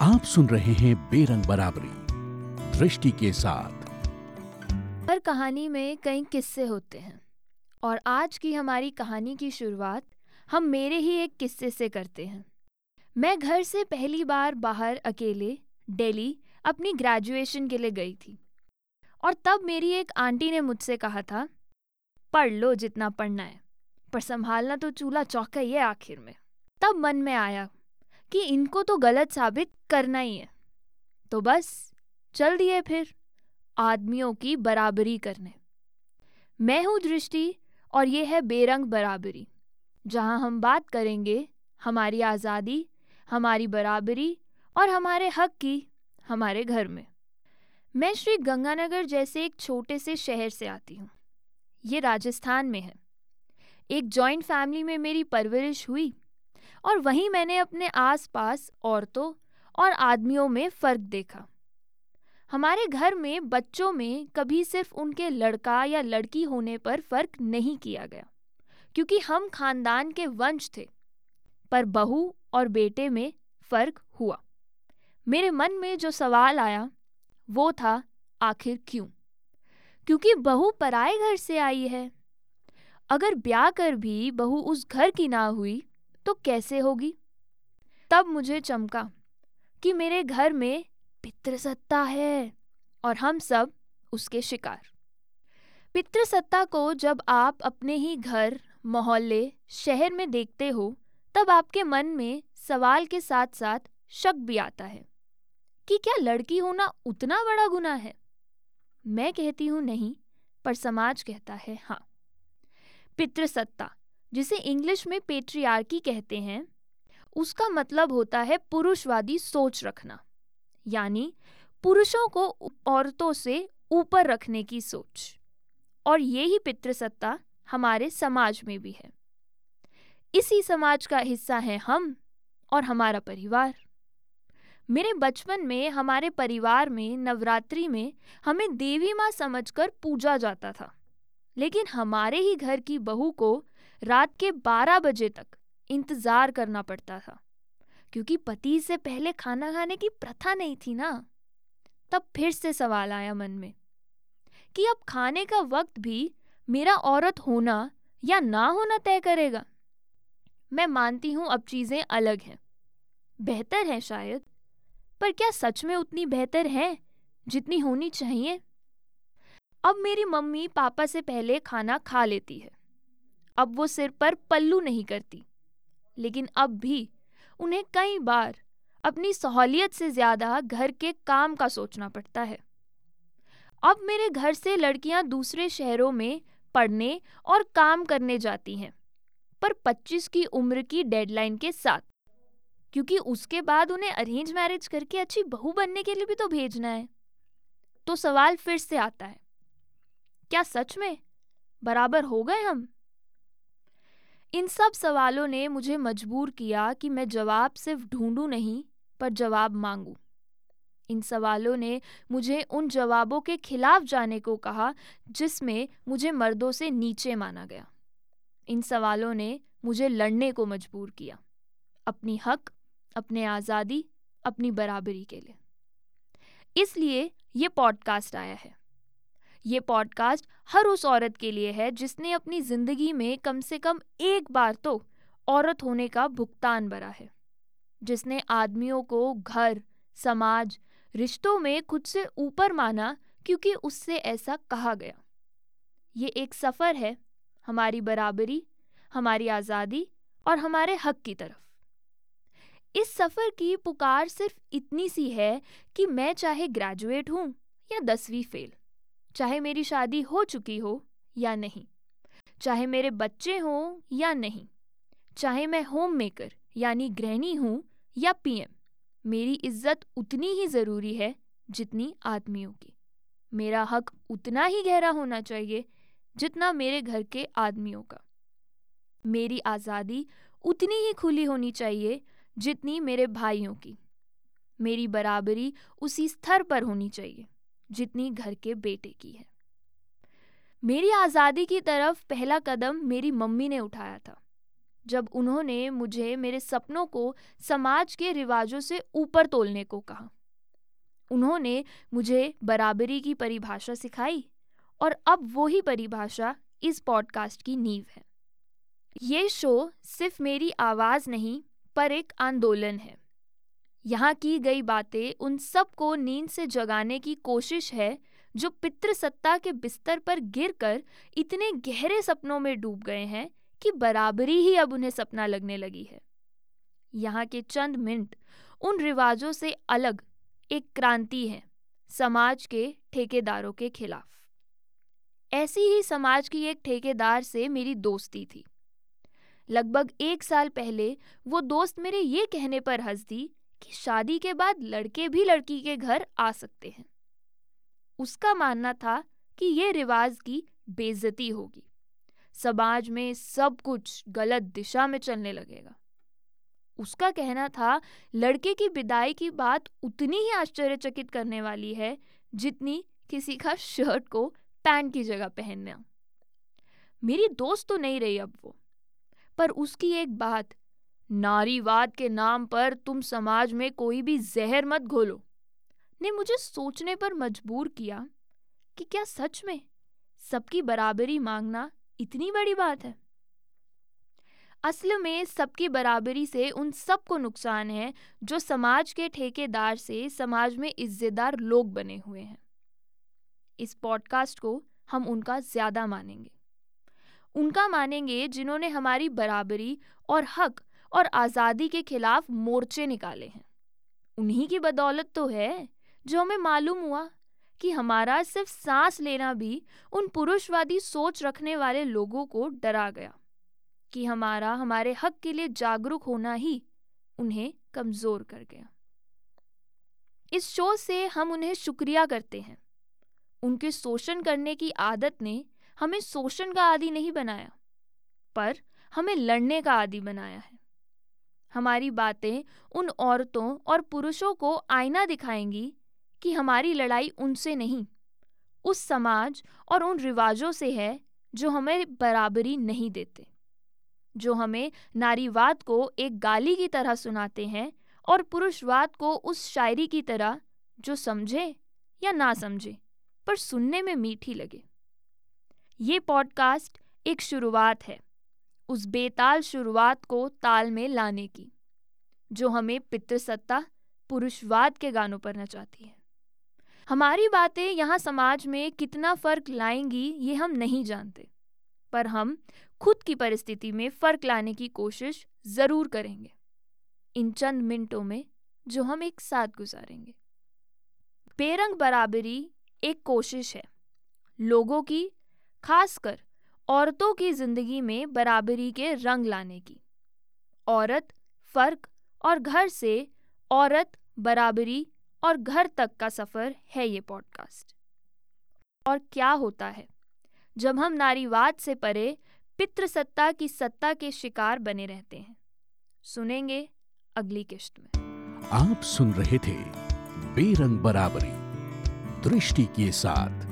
आप सुन रहे हैं बेरंग बराबरी, दृष्टि के साथ। हर कहानी में कई किस्से होते हैं, और आज की हमारी कहानी की शुरुआत हम मेरे ही एक किस्से से करते हैं। मैं घर से पहली बार बाहर अकेले दिल्ली अपनी ग्रेजुएशन के लिए गई थी, और तब मेरी एक आंटी ने मुझसे कहा था, पढ़ लो जितना पढ़ना है, पर संभालना तो चूल्हा चौका ही है आखिर में। तब मन में आया कि इनको तो गलत साबित करना ही है। तो बस, चल दिए फिर, आदमियों की बराबरी करने। मैं हूँ दृष्टि और ये है बेरंग बराबरी। जहाँ हम बात करेंगे, हमारी आज़ादी, हमारी बराबरी और हमारे हक की, हमारे घर में। मैं श्री गंगानगर जैसे एक छोटे से शहर से आती हूँ। ये राजस्थान में है। एक जॉइंट फैमिली में मेरी परवरिश हुई और वहीं मैंने अपने आसपास औरतों और आदमियों में फ़र्क देखा। हमारे घर में बच्चों में कभी सिर्फ़ उनके लड़का या लड़की होने पर फ़र्क नहीं किया गया, क्योंकि हम खानदान के वंश थे, पर बहू और बेटे में फ़र्क हुआ। मेरे मन में जो सवाल आया, वो था, आखिर क्यों? क्योंकि बहू पराए घर से आई है। अगर ब्याह कर भी बहू उस घर की ना हुई तो कैसे होगी? तब मुझे चमका कि मेरे घर में पितृसत्ता है और हम सब उसके शिकार। पितृसत्ता को जब आप अपने ही घर, मोहल्ले, शहर में देखते हो, तब आपके मन में सवाल के साथ साथ शक भी आता है कि क्या लड़की होना उतना बड़ा गुना है? मैं कहती हूँ, नहीं, पर समाज कहता है हाँ पितृसत्ता जिसे इंग्लिश में पेट्रियार्की कहते हैं, उसका मतलब होता है पुरुषवादी सोच रखना, यानी पुरुषों को औरतों से ऊपर रखने की सोच। और ये ही पितृसत्ता हमारे समाज में भी है। इसी समाज का हिस्सा है हम और हमारा परिवार। मेरे बचपन में, हमारे परिवार में, नवरात्रि में हमें देवी माँ समझकर पूजा जाता था। लेकिन हमारे ही घर की बहू को रात के 12 बजे तक इंतज़ार करना पड़ता था, क्योंकि पति से पहले खाना खाने की प्रथा नहीं थी ना। तब फिर से सवाल आया मन में कि अब खाने का वक्त भी मेरा औरत होना या ना होना तय करेगा? मैं मानती हूँ अब चीज़ें अलग हैं। बेहतर है शायद, पर क्या सच में उतनी बेहतर है जितनी होनी चाहिए? अब मेरी मम्मी पापा से पहले खाना खा लेती है। अब वो सिर पर पल्लू नहीं करती। लेकिन अब भी उन्हें कई बार अपनी सहूलियत से ज़्यादा घर के काम का सोचना पड़ता है। अब मेरे घर से लड़कियाँ दूसरे शहरों में पढ़ने और काम करने जाती हैं, पर 25 की उम्र की डेडलाइन के साथ, क्योंकि उसके बाद उन्हें अरेंज मैरिज करके अच्छी बहू बनने के लिए भी तो भेजना है। तो सवाल फिर से आता है, क्या सच में बराबर हो गए हम? इन सब सवालों ने मुझे मजबूर किया कि मैं जवाब सिर्फ़ ढूंढूं नहीं, पर जवाब मांगूं। इन सवालों ने मुझे उन जवाबों के खिलाफ जाने को कहा, जिसमें मुझे मर्दों से नीचे माना गया। इन सवालों ने मुझे लड़ने को मजबूर किया, अपनी हक, अपने आज़ादी, अपनी बराबरी के लिए। इसलिए ये पॉडकास्ट आया है। ये पॉडकास्ट हर उस औरत के लिए है जिसने अपनी ज़िंदगी में कम से कम एक बार तो औरत होने का भुगतान भरा है। जिसने आदमियों को घर, समाज, रिश्तों में खुद से ऊपर माना क्योंकि उससे ऐसा कहा गया। ये एक सफ़र है हमारी बराबरी, हमारी आज़ादी और हमारे हक की तरफ़। इस सफ़र की पुकार सिर्फ़ इतनी सी है कि मैं चाहे ग्रेजुएट हूँ या दसवीं फेल। चाहे मेरी शादी हो चुकी हो या नहीं, चाहे मेरे बच्चे हों या नहीं, चाहे मैं होम मेकर यानी गृहिणी हूँ या पीएम मेरी इज़्ज़त उतनी ही ज़रूरी है जितनी आदमियों की। मेरा हक उतना ही गहरा होना चाहिए जितना मेरे घर के आदमियों का। मेरी आज़ादी उतनी ही खुली होनी चाहिए जितनी मेरे भाइयों की। मेरी बराबरी उसी स्तर पर होनी चाहिए। जितनी घर के बेटे की है। मेरी आज़ादी की तरफ़ पहला कदम मेरी मम्मी ने उठाया था, जब उन्होंने मुझे मेरे सपनों को समाज के रिवाजों से ऊपर तोलने को कहा। उन्होंने मुझे बराबरी की परिभाषा सिखाई और अब वही परिभाषा इस पॉडकास्ट की नींव है। ये शो सिर्फ़ मेरी आवाज़ नहीं, पर एक आंदोलन है। यहाँ की गई बातें उन सबको नींद से जगाने की कोशिश है जो पितृसत्ता के बिस्तर पर गिरकर इतने गहरे सपनों में डूब गए हैं कि बराबरी ही अब उन्हें सपना लगने लगी है। यहाँ के चंद मिनट उन रिवाजों से अलग एक क्रांति है समाज के ठेकेदारों के खिलाफ। ऐसी ही समाज की एक ठेकेदार से मेरी दोस्ती थी। लगभग एक साल पहले वो दोस्त मेरे ये कहने पर हंस दी कि शादी के बाद लड़के भी लड़की के घर आ सकते हैं। उसका मानना था कि ये रिवाज की बेइज्जती होगी। समाज में सब कुछ गलत दिशा में चलने लगेगा। उसका कहना था, लड़के की विदाई की बात उतनी ही आश्चर्यचकित करने वाली है, जितनी किसी का शर्ट को पैंट की जगह पहनना। मेरी दोस्त तो नहीं रही अब वो, पर उसकी एक बात नारीवाद के नाम पर तुम समाज में कोई भी जहर मत घोलो। ने मुझे सोचने पर मजबूर किया कि क्या सच में सबकी बराबरी मांगना इतनी बड़ी बात है? असल में सबकी बराबरी से उन सबको नुकसान है जो समाज के ठेकेदार से समाज में इज्जतदार लोग बने हुए हैं। इस पॉडकास्ट को हम उनका ज़्यादा मानेंगे। उनका मानेंगे जिन्होंने हमारी बराबरी और हक और आज़ादी के खिलाफ मोर्चे निकाले हैं। उन्हीं की बदौलत तो है जो हमें मालूम हुआ कि हमारा सिर्फ़ सांस लेना भी उन पुरुषवादी सोच रखने वाले लोगों को डरा गया कि हमारा, हमारे हक के लिए जागरूक होना ही उन्हें कमज़ोर कर गया। इस शो से हम उन्हें शुक्रिया करते हैं। उनके शोषण करने की आदत ने हमें शोषण का आदि नहीं बनाया, पर हमें लड़ने का आदि बनाया है। हमारी बातें उन औरतों और पुरुषों को आईना दिखाएँगी कि हमारी लड़ाई उनसे नहीं, उस समाज और उन रिवाजों से है जो हमें बराबरी नहीं देते, जो हमें नारीवाद को एक गाली की तरह सुनाते हैं और पुरुषवाद को उस शायरी की तरह जो समझे या ना समझे, पर सुनने में मीठी लगे। ये पॉडकास्ट एक शुरुआत है। उस बेताल शुरुआत को ताल में लाने की, जो हमें पितृसत्ता, पुरुषवाद के गानों पर नचाती है। हमारी बातें यहाँ समाज में कितना फ़र्क लाएँगी, ये हम नहीं जानते, पर हम खुद की परिस्थिति में फ़र्क लाने की कोशिश ज़रूर करेंगे, इन चंद मिनटों में जो हम एक साथ गुजारेंगे। बेरंग बराबरी एक कोशिश है, लोगों की, खासकर औरतों की ज़िंदगी में बराबरी के रंग लाने की। औरत फ़र्क और घर से, औरत बराबरी और घर तक का सफ़र है ये पॉडकास्ट। और क्या होता है? जब हम नारीवाद से परे पितृसत्ता की सत्ता के शिकार बने रहते हैं। सुनेंगे अगली किश्त में। आप सुन रहे थे बेरंग बराबरी, दृष्टि के साथ।